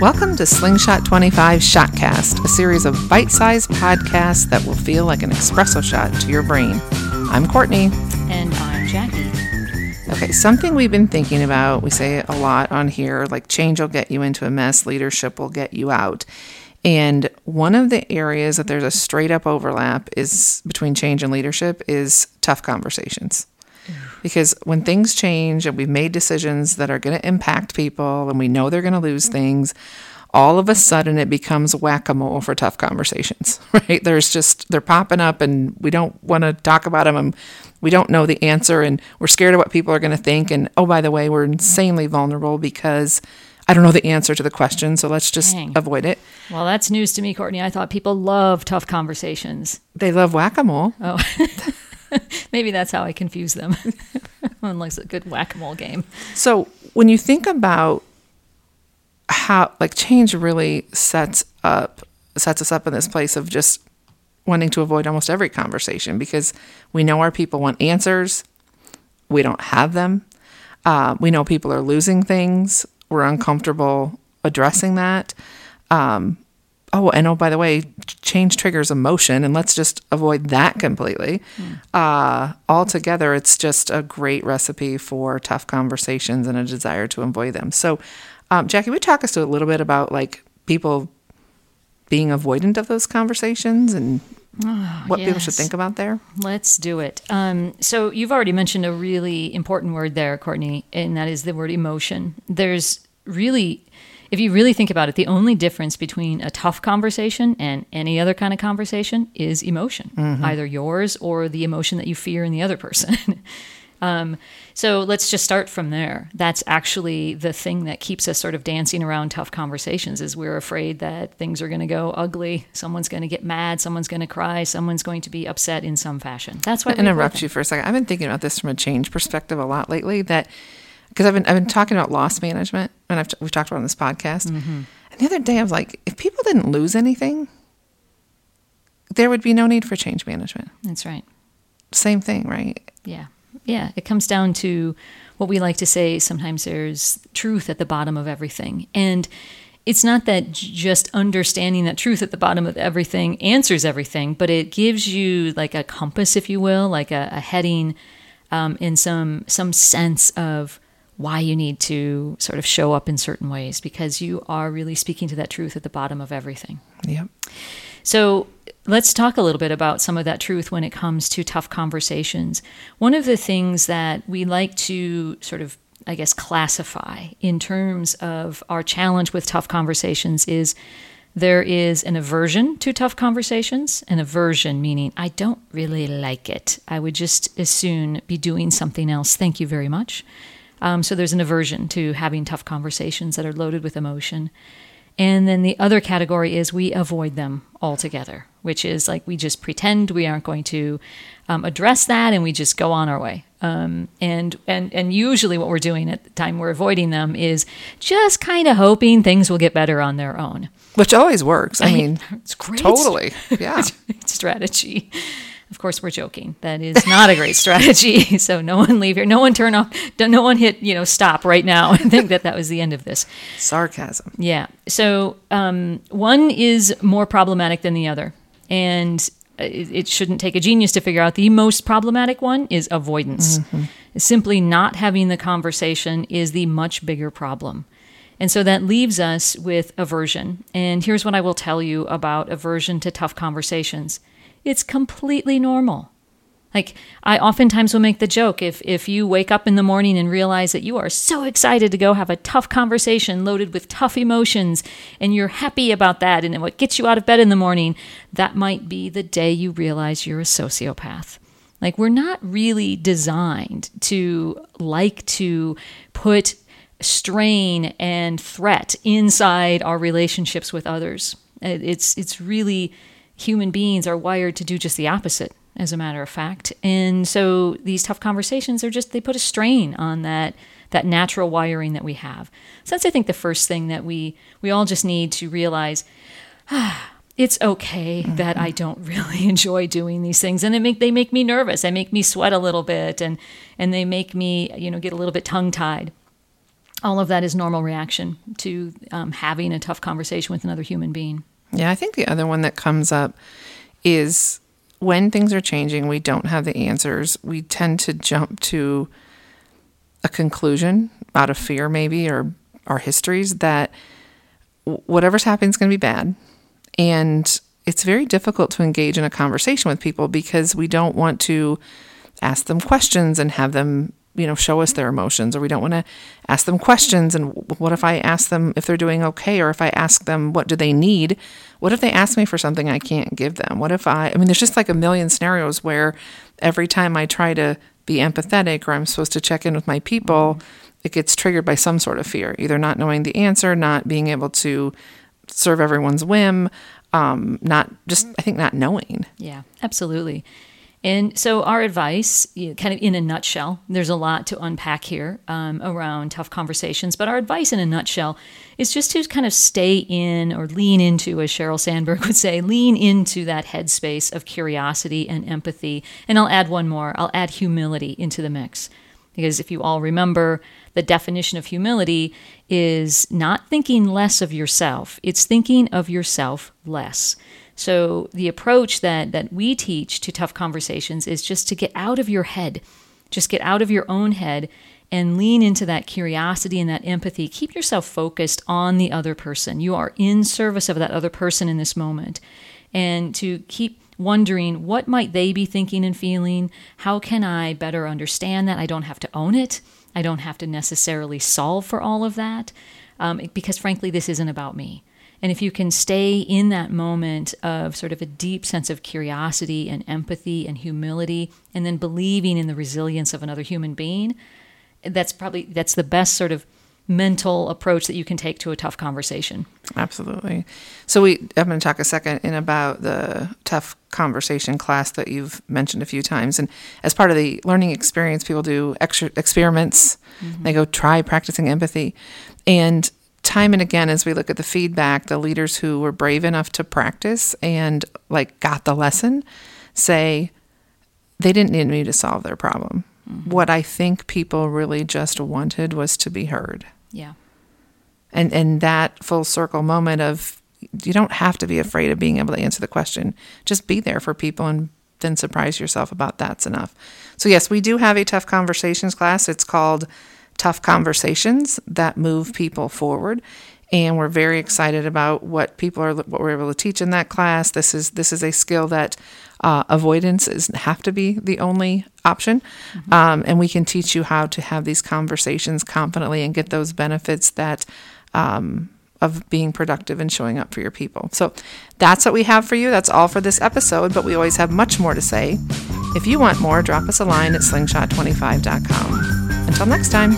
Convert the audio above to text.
Welcome to Slingshot 25 Shotcast, a series of bite sized podcasts that will feel like an espresso shot to your brain. I'm Courtney. And I'm Jackie. Okay, something we've been thinking about, we say it a lot on here like change will get you into a mess, leadership will get you out. And one of the areas that there's a straight up overlap is between change and leadership is tough conversations. Because when things change and we've made decisions that are going to impact people and we know they're going to lose things, all of a sudden it becomes whack a mole for tough conversations, right? There's just, they're popping up and we don't want to talk about them and we don't know the answer and we're scared of what people are going to think. And oh, by the way, we're insanely vulnerable because I don't know the answer to the question. So let's just Dang. avoid it. Well, that's news to me, Courtney. I thought people love tough conversations. They love whack a mole. Oh, maybe that's how I confuse them. Unless a good whack a mole game. So when you think about how like change really sets up sets us up in this place of just wanting to avoid almost every conversation because we know our people want answers, we don't have them. Uh, we know people are losing things. We're uncomfortable addressing that. Um, oh, and oh, by the way, change triggers emotion, and let's just avoid that completely. Uh, altogether, it's just a great recipe for tough conversations and a desire to avoid them. So, um, Jackie, would you talk us to a little bit about like people being avoidant of those conversations and what people should think about there? Let's do it. Um, so you've already mentioned a really important word there, Courtney, and that is the word emotion. There's really, if you really think about it, the only difference between a tough conversation and any other kind of conversation is emotion, either yours or the emotion that you fear in the other person. Um, so let's just start from there. That's actually the thing that keeps us sort of dancing around tough conversations is we're afraid that things are going to go ugly. Someone's going to get mad. Someone's going to cry. Someone's going to be upset in some fashion. That's why avoid interrupt you for a second. I've been thinking about this from a change perspective a lot lately. That because I've been I've been talking about loss management, and I've we've talked about it on this podcast. And the other day, I was like, if people didn't lose anything, there would be no need for change management. That's right. Same thing, right? Yeah. Yeah. It comes down to what we like to say sometimes there's truth at the bottom of everything. And it's not that just understanding that truth at the bottom of everything answers everything, but it gives you like a compass, if you will, like a, a heading um, in some some sense of why you need to sort of show up in certain ways because you are really speaking to that truth at the bottom of everything. Yep. So let's talk a little bit about some of that truth when it comes to tough conversations. One of the things that we like to sort of, I guess, classify in terms of our challenge with tough conversations is there is an aversion to tough conversations, an aversion meaning I don't really like it. I would just as soon be doing something else. Thank you very much. Um, so there's an aversion to having tough conversations that are loaded with emotion. And then the other category is we avoid them altogether, which is like we just pretend we aren't going to um, address that and we just go on our way. Um, and, and, and usually what we're doing at the time we're avoiding them is just kind of hoping things will get better on their own. Which always works. I mean, It's great. totally. Yeah. strategy. Of course, we're joking. That is not a great strategy. So no one leave here. No one turn off. No one hit you know stop right now and think that that was the end of this. Sarcasm. Yeah. So um, one is more problematic than the other, and it, it shouldn't take a genius to figure out the most problematic one is avoidance. Simply not having the conversation is the much bigger problem. And so that leaves us with aversion. And here's what I will tell you about aversion to tough conversations it's completely normal. Like I oftentimes will make the joke if if you wake up in the morning and realize that you are so excited to go have a tough conversation loaded with tough emotions and you're happy about that and what gets you out of bed in the morning, that might be the day you realize you're a sociopath. Like we're not really designed to like to put strain and threat inside our relationships with others. It's it's really human beings are wired to do just the opposite as a matter of fact. And so these tough conversations are just they put a strain on that that natural wiring that we have. So that's I think the first thing that we we all just need to realize it's okay that I don't really enjoy doing these things and they make they make me nervous. They make me sweat a little bit and and they make me, you know, get a little bit tongue-tied. all of that is normal reaction to um, having a tough conversation with another human being. Yeah, I think the other one that comes up is when things are changing, we don't have the answers. We tend to jump to a conclusion out of fear, maybe, or our histories that whatever's happening is going to be bad. And it's very difficult to engage in a conversation with people because we don't want to ask them questions and have them you know show us their emotions or we don't want to ask them questions and what if i ask them if they're doing okay or if i ask them what do they need? What if they ask me for something i can't give them? What if i i mean there's just like a million scenarios where every time i try to be empathetic or i'm supposed to check in with my people it gets triggered by some sort of fear either not knowing the answer not being able to serve everyone's whim um, not just i think not knowing. Yeah, absolutely. And so, our advice, kind of in a nutshell, there's a lot to unpack here um, around tough conversations, but our advice in a nutshell is just to kind of stay in or lean into, as Sheryl Sandberg would say, lean into that headspace of curiosity and empathy. And I'll add one more I'll add humility into the mix. Because if you all remember, the definition of humility is not thinking less of yourself, it's thinking of yourself less. So the approach that that we teach to tough conversations is just to get out of your head. Just get out of your own head and lean into that curiosity and that empathy. Keep yourself focused on the other person. You are in service of that other person in this moment. And to keep wondering what might they be thinking and feeling? How can I better understand that? I don't have to own it. I don't have to necessarily solve for all of that. Um, because frankly, this isn't about me. And if you can stay in that moment of sort of a deep sense of curiosity and empathy and humility, and then believing in the resilience of another human being, that's probably that's the best sort of mental approach that you can take to a tough conversation. Absolutely. So we I'm going to talk a second in about the tough conversation class that you've mentioned a few times, and as part of the learning experience, people do extra experiments. Mm-hmm. They go try practicing empathy, and time and again as we look at the feedback, the leaders who were brave enough to practice and like got the lesson say they didn't need me to solve their problem. Mm-hmm. What I think people really just wanted was to be heard. Yeah. and and that full circle moment of you don't have to be afraid of being able to answer the question. Just be there for people and then surprise yourself about that's enough. So yes we do have a tough conversations class. It's called tough conversations that move people forward. And we're very excited about what people are what we're able to teach in that class. This is this is a skill that uh, avoidance doesn't have to be the only option. Um, and we can teach you how to have these conversations confidently and get those benefits that um, of being productive and showing up for your people. So that's what we have for you. That's all for this episode but we always have much more to say if you want more drop us a line at slingshot25.com until next time